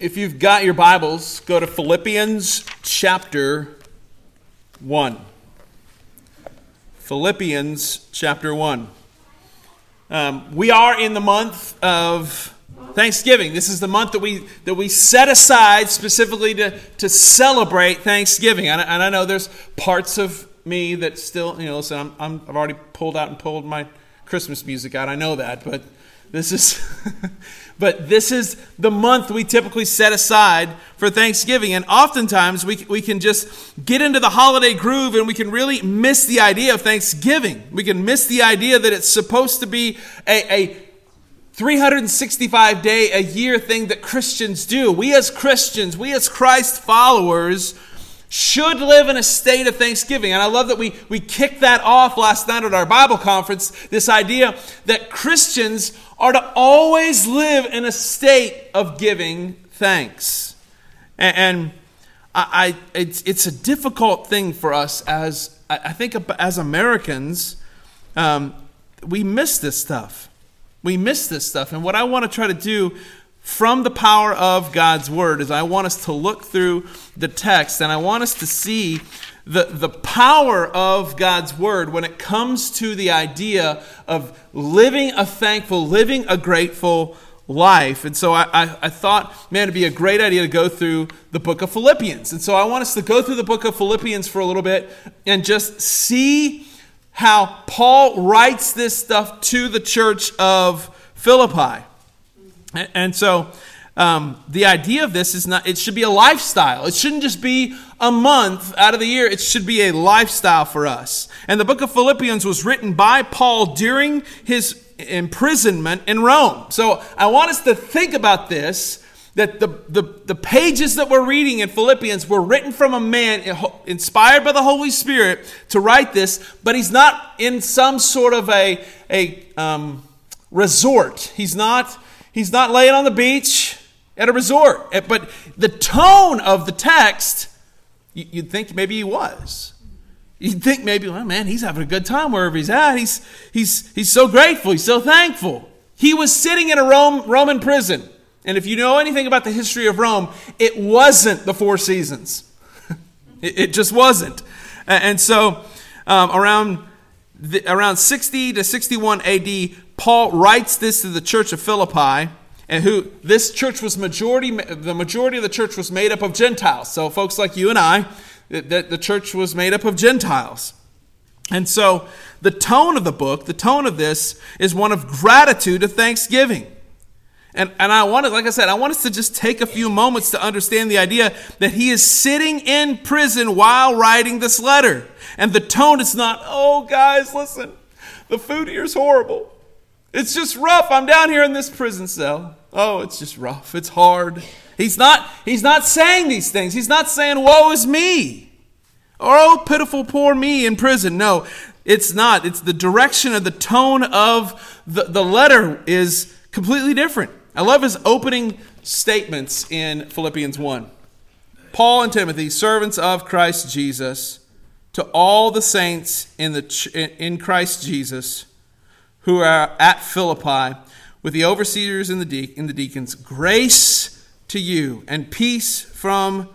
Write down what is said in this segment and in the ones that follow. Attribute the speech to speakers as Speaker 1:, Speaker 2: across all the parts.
Speaker 1: If you've got your Bibles, go to Philippians chapter 1. Philippians chapter 1. Um, we are in the month of Thanksgiving. This is the month that we, that we set aside specifically to, to celebrate Thanksgiving. And, and I know there's parts of me that still, you know, listen, I'm, I'm, I've already pulled out and pulled my Christmas music out. I know that, but this is but this is the month we typically set aside for Thanksgiving. And oftentimes we, we can just get into the holiday groove and we can really miss the idea of Thanksgiving. We can miss the idea that it's supposed to be a, a 365 day a year thing that Christians do. We as Christians, we as Christ followers, should live in a state of thanksgiving. And I love that we, we kicked that off last night at our Bible conference this idea that Christians are to always live in a state of giving thanks. And, and I, I, it's, it's a difficult thing for us as, I think, as Americans, um, we miss this stuff. We miss this stuff. And what I want to try to do from the power of God's word is I want us to look through the text and I want us to see the, the power of God's word when it comes to the idea of living a thankful, living a grateful life. And so I, I, I, thought, man, it'd be a great idea to go through the book of Philippians. And so I want us to go through the book of Philippians for a little bit and just see how Paul writes this stuff to the church of Philippi. And so um, the idea of this is not, it should be a lifestyle. It shouldn't just be a month out of the year. It should be a lifestyle for us. And the book of Philippians was written by Paul during his imprisonment in Rome. So I want us to think about this that the, the, the pages that we're reading in Philippians were written from a man inspired by the Holy Spirit to write this, but he's not in some sort of a, a um, resort. He's not He's not laying on the beach at a resort. Eh, but the tone of the text, you'd think maybe he was. You'd think maybe, well, man, he's having a good time wherever he's at. He's, he's, he's so grateful. He's so thankful. He was sitting in a Rome, Roman prison. And if you know anything about the history of Rome, it wasn't the Four Seasons. it, it, just wasn't. And so um, around, the, around 60 to 61 AD, Paul writes this to the church of Philippi, and who this church was majority, the majority of the church was made up of Gentiles. So, folks like you and I, the, the church was made up of Gentiles. And so, the tone of the book, the tone of this, is one of gratitude to thanksgiving. And, and I wanted, like I said, I want us to just take a few moments to understand the idea that he is sitting in prison while writing this letter. And the tone is not, oh, guys, listen, the food here is horrible. It's just rough. I'm down here in this prison cell. Oh, it's just rough. It's hard. He's not, he's not saying these things. He's not saying, woe is me. Or, oh, pitiful poor me in prison. No, it's not. It's the direction of the tone of the, the letter is completely different. I love his opening statements in Philippians 1. Paul and Timothy, servants of Christ Jesus, to all the saints in, the, in Christ Jesus who are at Philippi with the overseers and the, de- and the deacons, grace to you and peace from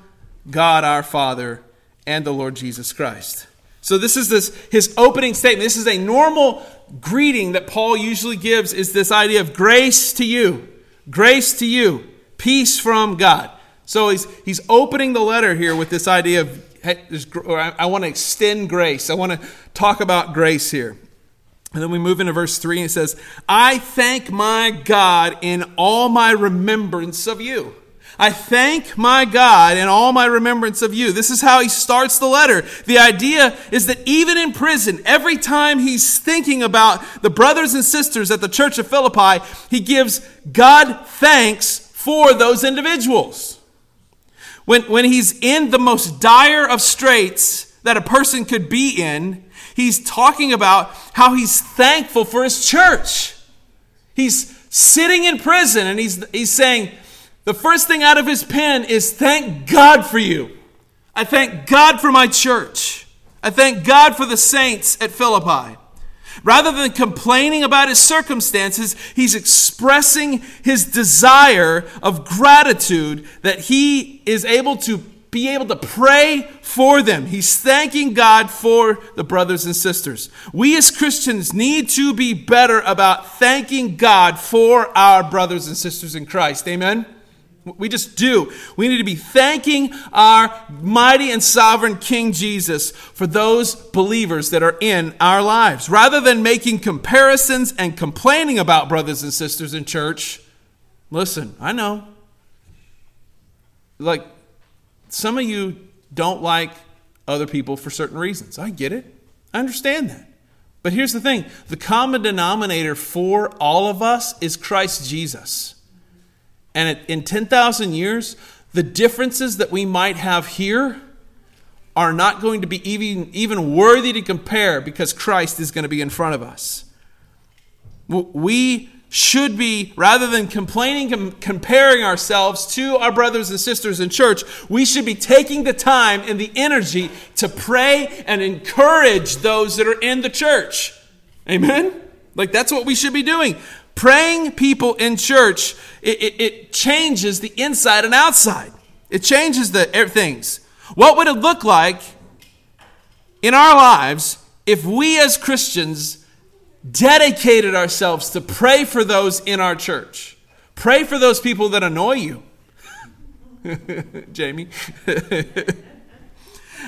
Speaker 1: God our Father and the Lord Jesus Christ. So this is this his opening statement. This is a normal greeting that Paul usually gives is this idea of grace to you. Grace to you. Peace from God. So he's he's opening the letter here with this idea of I want to extend grace. I want to talk about grace here. And then we move into verse 3 and it says, I thank my God in all my remembrance of you. I thank my God in all my remembrance of you. This is how he starts the letter. The idea is that even in prison, every time he's thinking about the brothers and sisters at the church of Philippi, he gives God thanks for those individuals. When, when he's in the most dire of straits that a person could be in, He's talking about how he's thankful for his church. He's sitting in prison and he's, he's saying, the first thing out of his pen is thank God for you. I thank God for my church. I thank God for the saints at Philippi. Rather than complaining about his circumstances, he's expressing his desire of gratitude that he is able to be able to pray for them. He's thanking God for the brothers and sisters. We as Christians need to be better about thanking God for our brothers and sisters in Christ. Amen? We just do. We need to be thanking our mighty and sovereign King Jesus for those believers that are in our lives. Rather than making comparisons and complaining about brothers and sisters in church, listen, I know. Like, some of you don't like other people for certain reasons. I get it. I understand that. But here's the thing the common denominator for all of us is Christ Jesus. And in 10,000 years, the differences that we might have here are not going to be even, even worthy to compare because Christ is going to be in front of us. We should be, rather than complaining, com- comparing ourselves to our brothers and sisters in church, we should be taking the time and the energy to pray and encourage those that are in the church. Amen? Like that's what we should be doing. Praying people in church, it, it, it changes the inside and outside. It changes the er, things. What would it look like in our lives if we as Christians dedicated ourselves to pray for those in our church? Pray for those people that annoy you. Jamie.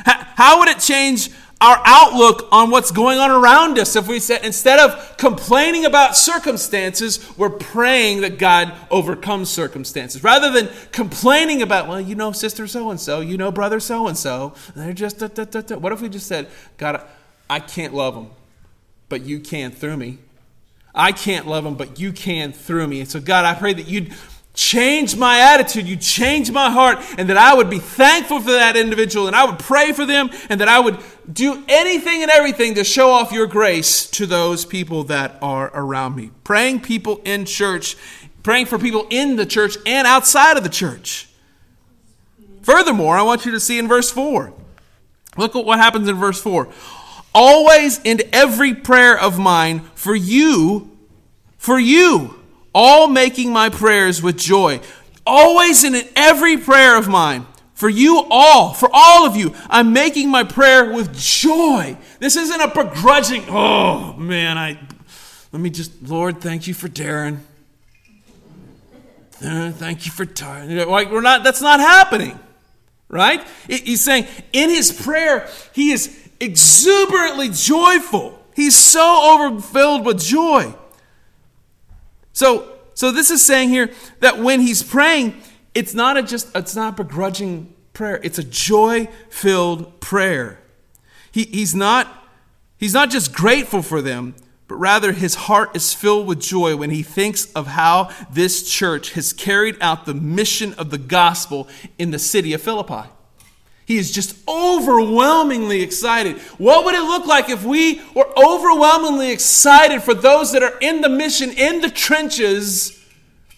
Speaker 1: How would it change our outlook on what's going on around us. If we said, instead of complaining about circumstances, we're praying that God overcomes circumstances. Rather than complaining about, well, you know, sister so and so, you know, brother so and so, they're just, da, da, da, what if we just said, God, I can't love them, but you can through me. I can't love them, but you can through me. And so, God, I pray that you'd change my attitude, you change my heart, and that I would be thankful for that individual, and I would pray for them, and that I would do anything and everything to show off your grace to those people that are around me. Praying people in church, praying for people in the church and outside of the church. Furthermore, I want you to see in verse 4. Look at what happens in verse 4. Always in every prayer of mine for you, for you all making my prayers with joy. Always in every prayer of mine, for you all, for all of you, I'm making my prayer with joy. This isn't a begrudging, oh man, I let me just, Lord, thank you for Darren. Thank you for Ty. Like we're not, that's not happening. Right? He's saying in his prayer, he is exuberantly joyful. He's so overfilled with joy. So, so this is saying here that when he's praying, it's not a just it's not a begrudging prayer. It's a joy-filled prayer. He, he's not he's not just grateful for them, but rather his heart is filled with joy when he thinks of how this church has carried out the mission of the gospel in the city of Philippi. He is just overwhelmingly excited. What would it look like if we were overwhelmingly excited for those that are in the mission, in the trenches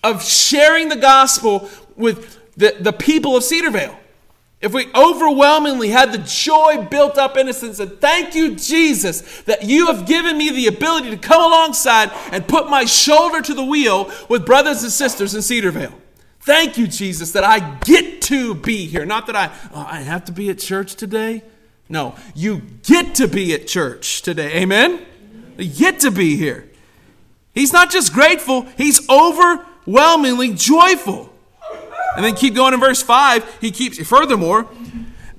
Speaker 1: of sharing the gospel with the, the people of Cedarvale? If we overwhelmingly had the joy built up innocence and said, thank you, Jesus, that you have given me the ability to come alongside and put my shoulder to the wheel with brothers and sisters in Cedarvale. Thank you, Jesus, that I get to be here. Not that I, oh, I have to be at church today. No, you get to be at church today. Amen? You get to be here. He's not just grateful, he's overwhelmingly joyful. And then keep going in verse 5. He keeps, furthermore,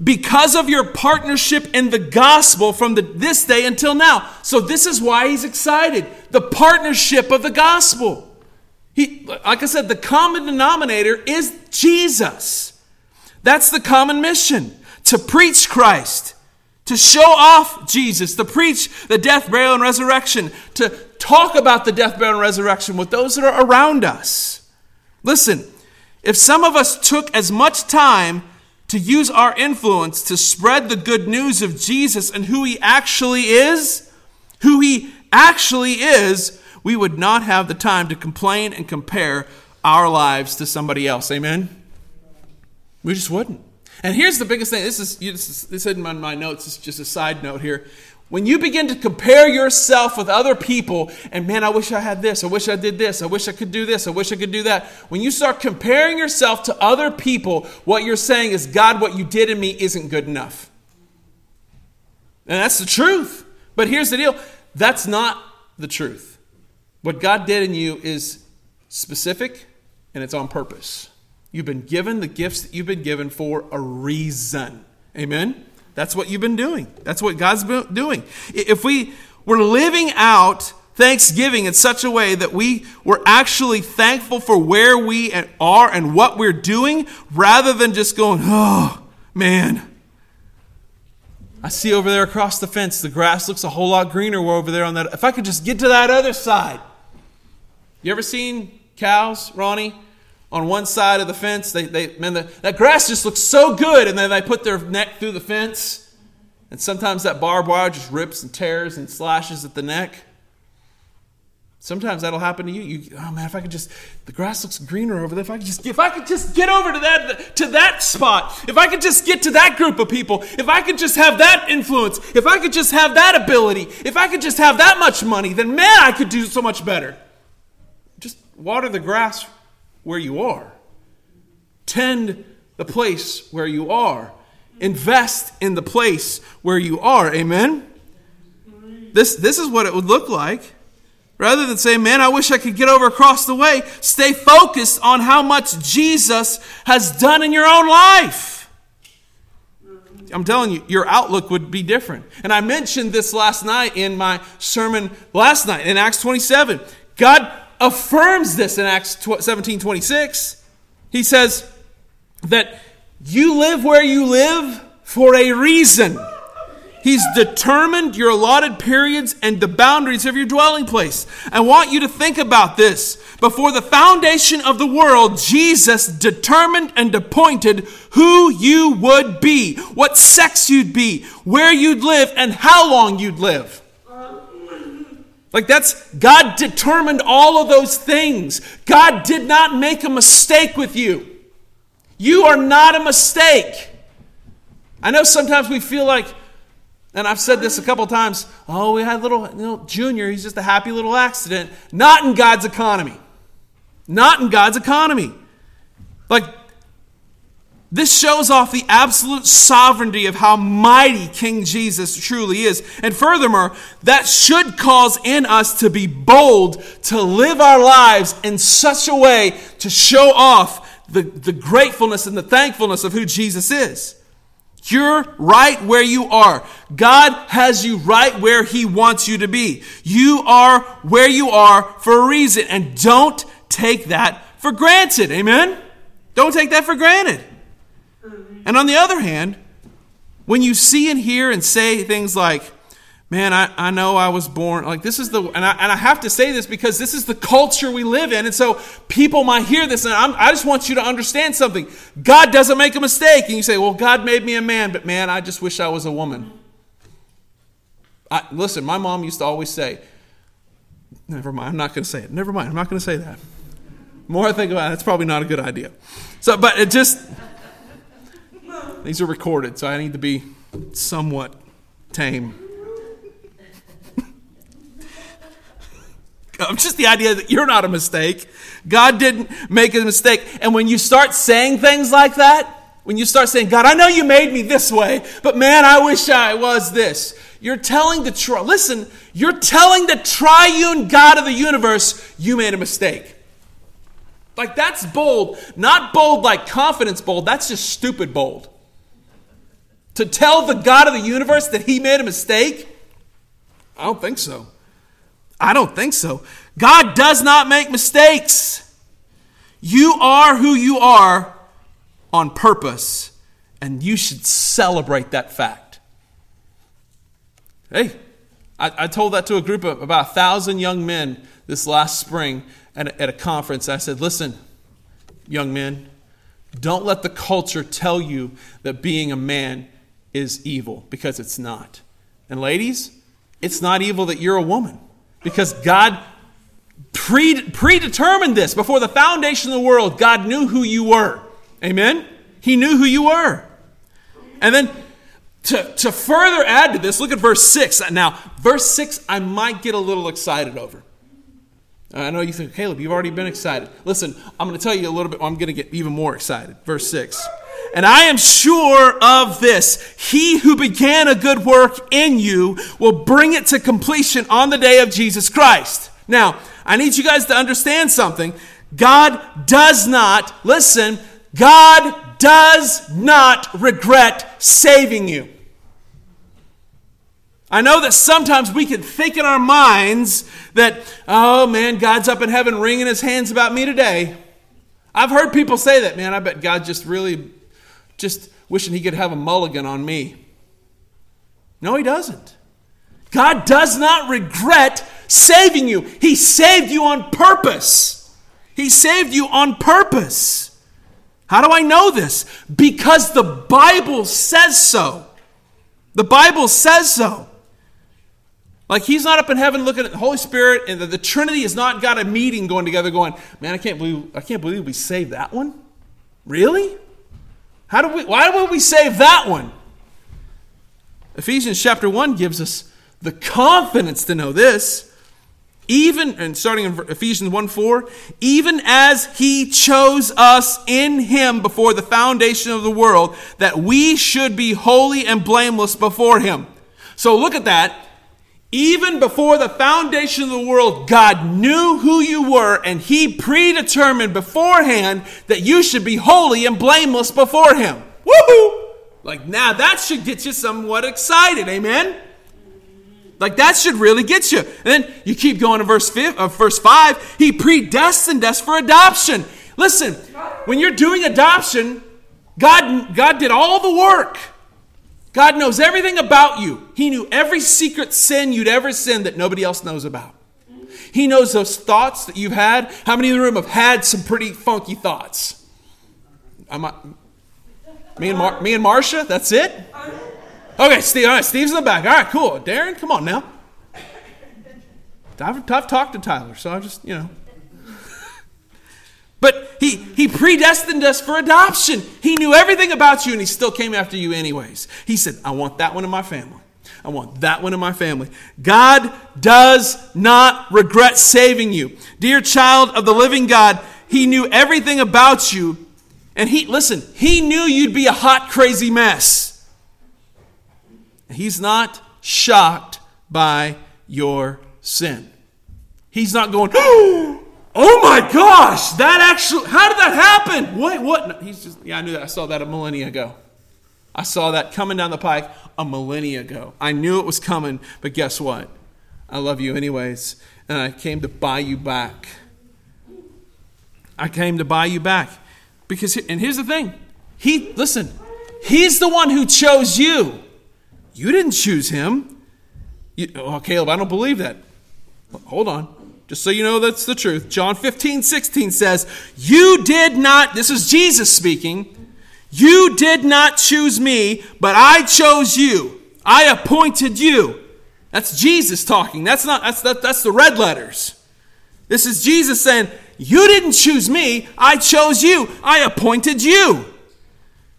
Speaker 1: because of your partnership in the gospel from the, this day until now. So, this is why he's excited the partnership of the gospel. He, like I said, the common denominator is Jesus. That's the common mission to preach Christ, to show off Jesus, to preach the death, burial, and resurrection, to talk about the death, burial, and resurrection with those that are around us. Listen, if some of us took as much time to use our influence to spread the good news of Jesus and who he actually is, who he actually is, we would not have the time to complain and compare our lives to somebody else. Amen? We just wouldn't. And here's the biggest thing. This is, this is in my, my notes. It's just a side note here. When you begin to compare yourself with other people, and man, I wish I had this, I wish I did this, I wish I could do this, I wish I could do that. When you start comparing yourself to other people, what you're saying is, God, what you did in me isn't good enough. And that's the truth. But here's the deal that's not the truth. What God did in you is specific and it's on purpose. You've been given the gifts that you've been given for a reason. Amen? That's what you've been doing. That's what God's been doing. If we were living out Thanksgiving in such a way that we were actually thankful for where we are and what we're doing rather than just going, oh, man. I see over there across the fence, the grass looks a whole lot greener over there on that. If I could just get to that other side. You ever seen cows, Ronnie? on one side of the fence. They, they, man, the, that grass just looks so good, and then they put their neck through the fence, and sometimes that barbed wire just rips and tears and slashes at the neck. Sometimes that'll happen to you. you. Oh man, if I could just the grass looks greener over there. If I could just if I could just get over to that to that spot. If I could just get to that group of people. If I could just have that influence. If I could just have that ability. If I could just have that much money, then man, I could do so much better. Water the grass where you are. Tend the place where you are. Invest in the place where you are. Amen? This, this is what it would look like. Rather than say, man, I wish I could get over across the way, stay focused on how much Jesus has done in your own life. I'm telling you, your outlook would be different. And I mentioned this last night in my sermon last night in Acts 27. God affirms this in Acts 17 26. He says that you live where you live for a reason. He's determined your allotted periods and the boundaries of your dwelling place. I want you to think about this. Before the foundation of the world, Jesus determined and appointed who you would be, what sex you'd be, where you'd live, and how long you'd live. Like that's, God determined all of those things. God did not make a mistake with you. You are not a mistake. I know sometimes we feel like, and I've said this a couple times, oh, we had little, you know, Junior, he's just a happy little accident. Not in God's economy. Not in God's economy. Like, this shows off the absolute sovereignty of how mighty King Jesus truly is. And furthermore, that should cause in us to be bold to live our lives in such a way to show off the, the gratefulness and the thankfulness of who Jesus is. You're right where you are. God has you right where He wants you to be. You are where you are for a reason, and don't take that for granted. Amen? Don't take that for granted. And on the other hand, when you see and hear and say things like, man, I, I know I was born, like this is the, and I, and I have to say this because this is the culture we live in. And so people might hear this, and I'm, I just want you to understand something. God doesn't make a mistake. And you say, well, God made me a man, but man, I just wish I was a woman. I, listen, my mom used to always say, never mind, I'm not going to say it. Never mind, I'm not going to say that. The more I think about it, it's probably not a good idea. So, but it just, these are recorded, so I need to be somewhat tame. I'm just the idea that you're not a mistake. God didn't make a mistake. And when you start saying things like that, when you start saying, God, I know you made me this way, but man, I wish I was this. You're telling the tri- listen, you're telling the triune God of the universe you made a mistake. Like that's bold, not bold like confidence bold, that's just stupid bold. To tell the God of the universe that he made a mistake? I don't think so. I don't think so. God does not make mistakes. You are who you are on purpose, and you should celebrate that fact. Hey, I, I told that to a group of about a thousand young men this last spring at a conference. I said, Listen, young men, don't let the culture tell you that being a man is evil because it's not. And ladies, it's not evil that you're a woman because God pre- predetermined this. Before the foundation of the world, God knew who you were. Amen? He knew who you were. And then to, to further add to this, look at verse 6. Now, verse 6, I might get a little excited over. I know you think, Caleb, you've already been excited. Listen, I'm going to tell you a little bit, I'm going to get even more excited. Verse 6. And I am sure of this He who began a good work in you will bring it to completion on the day of Jesus Christ. Now, I need you guys to understand something. God does not, listen, God does not regret saving you. I know that sometimes we can think in our minds that, oh man, God's up in heaven wringing his hands about me today. I've heard people say that, man, I bet God just really, just wishing he could have a mulligan on me. No, he doesn't. God does not regret saving you. He saved you on purpose. He saved you on purpose. How do I know this? Because the Bible says so. The Bible says so. Like he's not up in heaven looking at the Holy Spirit, and the, the, Trinity has not got a meeting going together, going, "Man, I can't believe I can't believe we saved that one. Really? How do we? Why would we save that one?" Ephesians chapter one gives us the confidence to know this. Even and starting in Ephesians 1 4, even as he chose us in him before the foundation of the world, that we should be holy and blameless before him. So look at that. Even before the foundation of the world, God knew who you were and He predetermined beforehand that you should be holy and blameless before Him. Woohoo! Like now that should get you somewhat excited, amen? Like that should really get you. And then you keep going to verse, five, uh, verse 5. He predestined us for adoption. Listen, when you're doing adoption, God, God did all the work. God knows everything about you. He knew every secret sin you'd ever sinned that nobody else knows about. He knows those thoughts that you've had. How many in the room have had some pretty funky thoughts? I'm, me and Mar- me and Marcia. That's it. Okay, Steve. All right, Steve's in the back. All right, cool. Darren, come on now. I've, I've talked to Tyler, so I just you know. But he, he predestined us for adoption. He knew everything about you and he still came after you anyways. He said, I want that one in my family. I want that one in my family. God does not regret saving you. Dear child of the living God, he knew everything about you. And he, listen, he knew you'd be a hot, crazy mess. He's not shocked by your sin. He's not going, oh, Oh my gosh, that actually, how did that happen? Wait, what? No, he's just, yeah, I knew that. I saw that a millennia ago. I saw that coming down the pike a millennia ago. I knew it was coming, but guess what? I love you anyways, and I came to buy you back. I came to buy you back. Because, and here's the thing He, listen, He's the one who chose you. You didn't choose Him. You, oh, Caleb, I don't believe that. Hold on. Just so you know that's the truth. John 15, 16 says, You did not, this is Jesus speaking, you did not choose me, but I chose you. I appointed you. That's Jesus talking. That's not, that's, that, that's the red letters. This is Jesus saying, You didn't choose me, I chose you. I appointed you.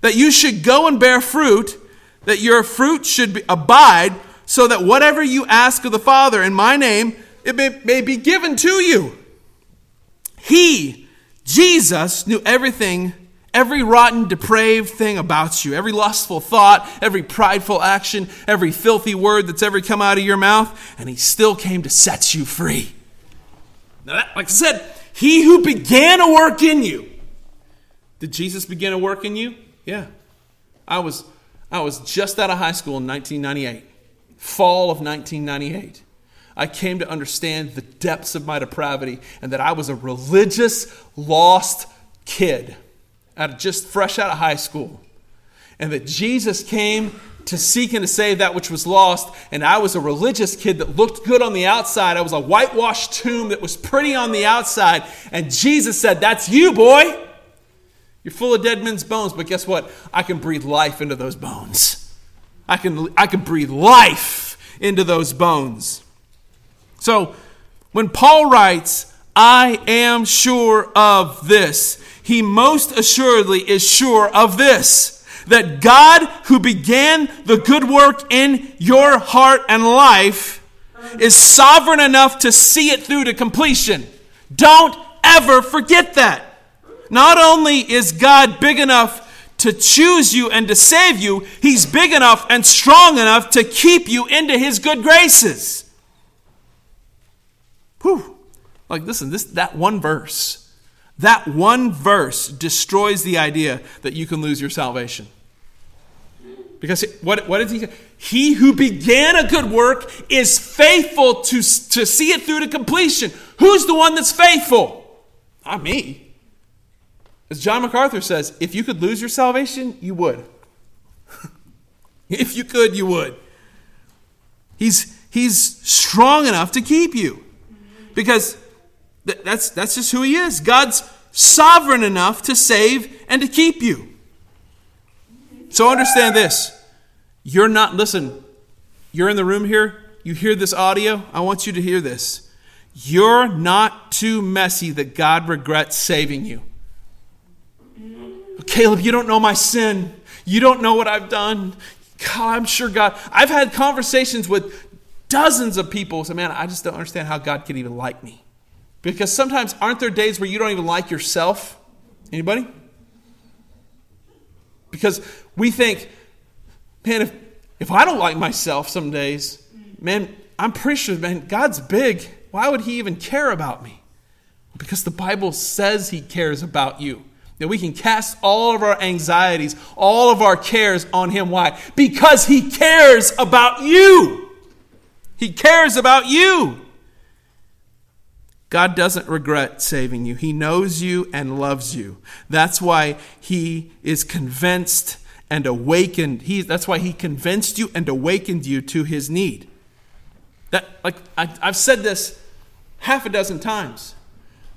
Speaker 1: That you should go and bear fruit, that your fruit should be, abide, so that whatever you ask of the Father in my name, it may, may be given to you. He, Jesus, knew everything, every rotten, depraved thing about you, every lustful thought, every prideful action, every filthy word that's ever come out of your mouth, and He still came to set you free. Now, that, like I said, He who began a work in you. Did Jesus begin a work in you? Yeah. I was, I was just out of high school in 1998, fall of 1998. I came to understand the depths of my depravity and that I was a religious, lost kid, out just fresh out of high school. And that Jesus came to seek and to save that which was lost. And I was a religious kid that looked good on the outside. I was a whitewashed tomb that was pretty on the outside. And Jesus said, That's you, boy. You're full of dead men's bones, but guess what? I can breathe life into those bones. I can, I can breathe life into those bones. So when Paul writes, I am sure of this, he most assuredly is sure of this that God, who began the good work in your heart and life, is sovereign enough to see it through to completion. Don't ever forget that. Not only is God big enough to choose you and to save you, He's big enough and strong enough to keep you into His good graces. Whew. Like, listen, this, that one verse, that one verse destroys the idea that you can lose your salvation. Because what, what he He who began a good work is faithful to, to see it through to completion. Who's the one that's faithful? Not me. As John MacArthur says, if you could lose your salvation, you would. if you could, you would. He's, he's strong enough to keep you. Because th- that's, that's just who he is. God's sovereign enough to save and to keep you. So understand this. You're not, listen, you're in the room here, you hear this audio, I want you to hear this. You're not too messy that God regrets saving you. Caleb, you don't know my sin. You don't know what I've done. God, I'm sure God. I've had conversations with dozens of people say, man, I just don't understand how God could even like me. Because sometimes aren't there days where you don't even like yourself? Anybody? Because we think, man, if, if I don't like myself some days, man, I'm pretty sure, man, God's big. Why would he even care about me? Because the Bible says he cares about you. That we can cast all of our anxieties, all of our cares on Him. Why? Because He cares about you. He cares about you. God doesn't regret saving you. He knows you and loves you. That's why He is convinced and awakened. He, that's why He convinced you and awakened you to His need. That, like I, I've said this half a dozen times.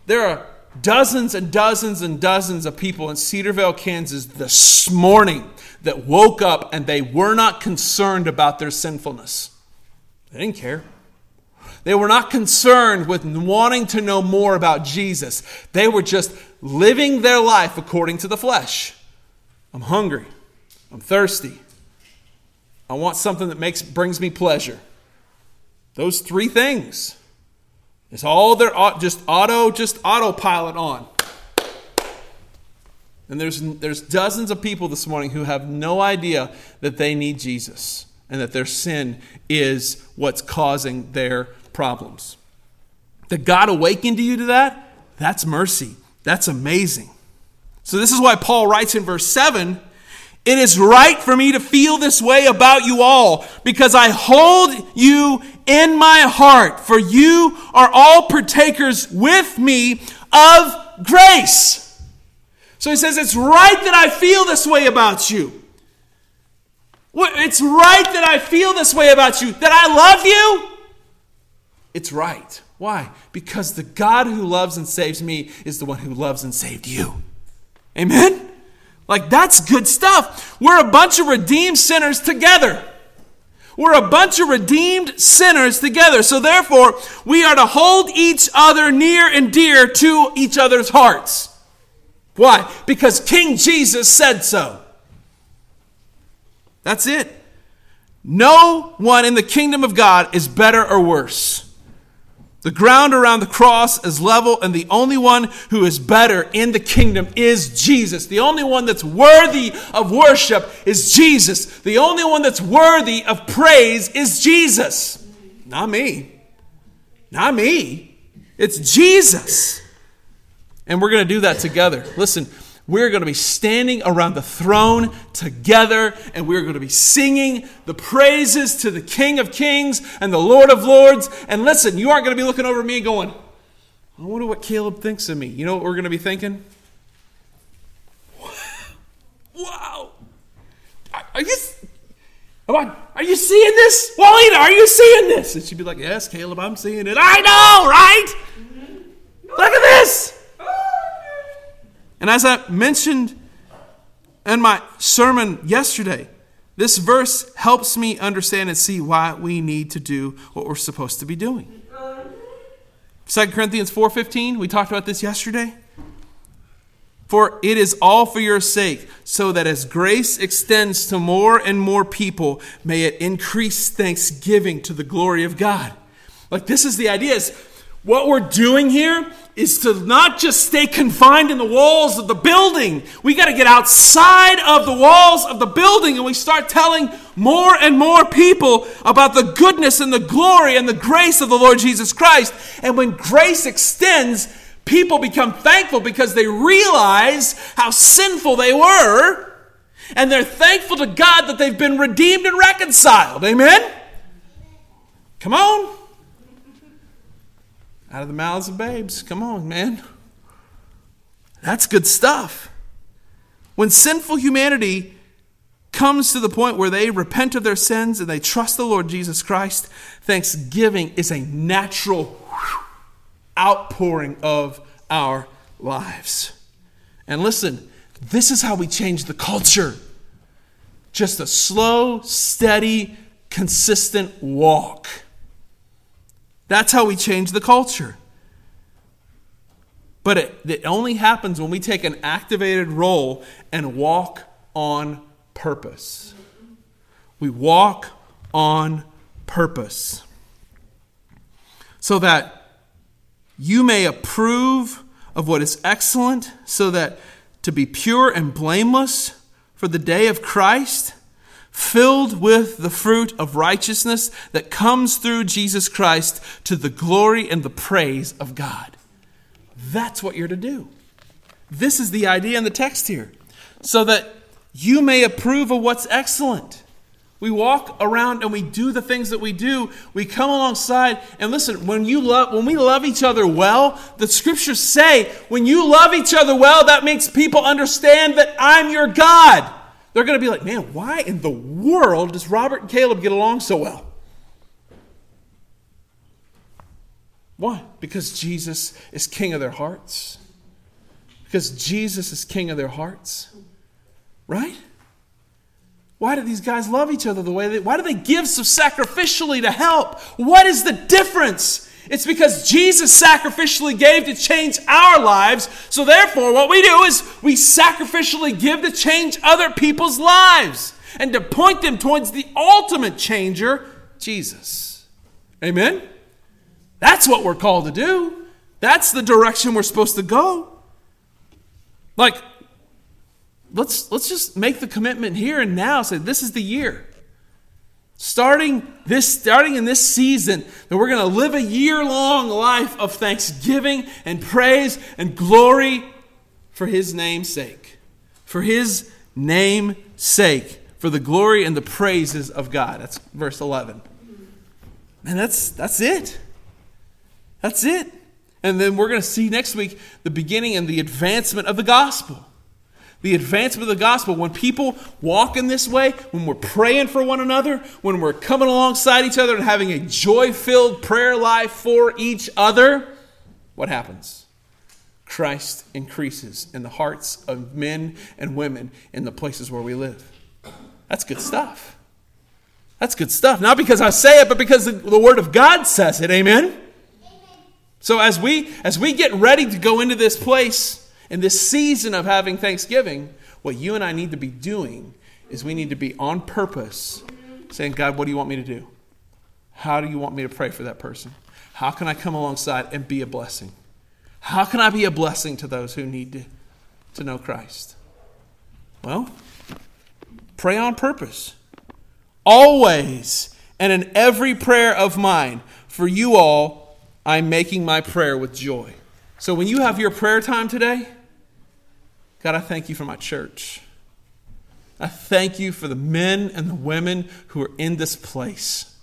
Speaker 1: There are dozens and dozens and dozens of people in Cedarville, Kansas this morning that woke up and they were not concerned about their sinfulness. They didn't care. They were not concerned with wanting to know more about Jesus. They were just living their life according to the flesh. I'm hungry. I'm thirsty. I want something that makes brings me pleasure. Those three things. It's all their just auto, just autopilot on. And there's, there's dozens of people this morning who have no idea that they need Jesus and that their sin is what's causing their problems. That God awakened you to that, that's mercy. That's amazing. So, this is why Paul writes in verse 7 It is right for me to feel this way about you all, because I hold you in my heart, for you are all partakers with me of grace. So he says, It's right that I feel this way about you. It's right that I feel this way about you, that I love you. It's right. Why? Because the God who loves and saves me is the one who loves and saved you. Amen? Like, that's good stuff. We're a bunch of redeemed sinners together. We're a bunch of redeemed sinners together. So therefore, we are to hold each other near and dear to each other's hearts. Why? Because King Jesus said so. That's it. No one in the kingdom of God is better or worse. The ground around the cross is level, and the only one who is better in the kingdom is Jesus. The only one that's worthy of worship is Jesus. The only one that's worthy of praise is Jesus. Not me. Not me. It's Jesus. And we're going to do that together. Listen, we're going to be standing around the throne together and we're going to be singing the praises to the King of Kings and the Lord of Lords. And listen, you aren't going to be looking over me going, I wonder what Caleb thinks of me. You know what we're going to be thinking? Wow. Are you, come on, are you seeing this? Juanita, are you seeing this? And she'd be like, Yes, Caleb, I'm seeing it. I know, right? Look at this. And as I mentioned in my sermon yesterday, this verse helps me understand and see why we need to do what we're supposed to be doing. 2 Corinthians 4:15, we talked about this yesterday. For it is all for your sake, so that as grace extends to more and more people, may it increase thanksgiving to the glory of God. Like, this is the idea is what we're doing here is to not just stay confined in the walls of the building. We got to get outside of the walls of the building and we start telling more and more people about the goodness and the glory and the grace of the Lord Jesus Christ. And when grace extends, people become thankful because they realize how sinful they were. And they're thankful to God that they've been redeemed and reconciled. Amen? Come on. Out of the mouths of babes. Come on, man. That's good stuff. When sinful humanity comes to the point where they repent of their sins and they trust the Lord Jesus Christ, thanksgiving is a natural outpouring of our lives. And listen, this is how we change the culture. Just a slow, steady, consistent walk. That's how we change the culture. But it, it only happens when we take an activated role and walk on purpose. We walk on purpose. So that you may approve of what is excellent, so that to be pure and blameless for the day of Christ filled with the fruit of righteousness that comes through Jesus Christ to the glory and the praise of God. That's what you're to do. This is the idea in the text here. So that you may approve of what's excellent. We walk around and we do the things that we do. We come alongside and listen, when you love when we love each other well, the scriptures say when you love each other well, that makes people understand that I'm your God. They're going to be like, man, why in the world does Robert and Caleb get along so well? Why? Because Jesus is king of their hearts. Because Jesus is king of their hearts. Right? Why do these guys love each other the way they why do they give so sacrificially to help? What is the difference? It's because Jesus sacrificially gave to change our lives. So, therefore, what we do is we sacrificially give to change other people's lives and to point them towards the ultimate changer, Jesus. Amen? That's what we're called to do. That's the direction we're supposed to go. Like, let's, let's just make the commitment here and now. Say, this is the year starting this starting in this season that we're going to live a year-long life of thanksgiving and praise and glory for his name's sake. For his name's sake. For the glory and the praises of god. That's verse 11 and that's that's it. That's it. And then we're going to see next week the beginning and the advancement of the gospel the advancement of the gospel, when people walk in this way, when we're praying for one another, when we're coming alongside each other and having a joy filled prayer life for each other, what happens? Christ increases in the hearts of men and women in the places where we live. That's good stuff. That's good stuff. Not because I say it, but because the, the Word of God says it. Amen? Amen? So as we as we get ready to go into this place, in this season of having Thanksgiving, what you and I need to be doing is we need to be on purpose saying, God, what do you want me to do? How do you want me to pray for that person? How can I come alongside and be a blessing? How can I be a blessing to those who need to, to know Christ? Well, pray on purpose. Always and in every prayer of mine, for you all, I'm making my prayer with joy. So when you have your prayer time today, God, I thank you for my church. I thank you for the men and the women who are in this place.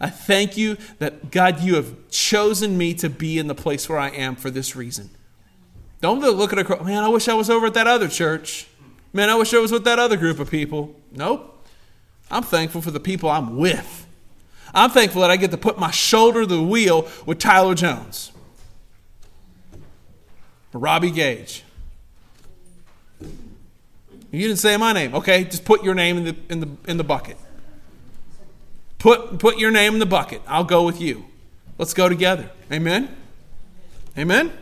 Speaker 1: I thank you that, God, you have chosen me to be in the place where I am for this reason. Don't look at a man, I wish I was over at that other church. Man, I wish I was with that other group of people. Nope. I'm thankful for the people I'm with. I'm thankful that I get to put my shoulder to the wheel with Tyler Jones, Robbie Gage, you didn't say my name. Okay, just put your name in the, in the, in the bucket. Put, put your name in the bucket. I'll go with you. Let's go together. Amen? Amen?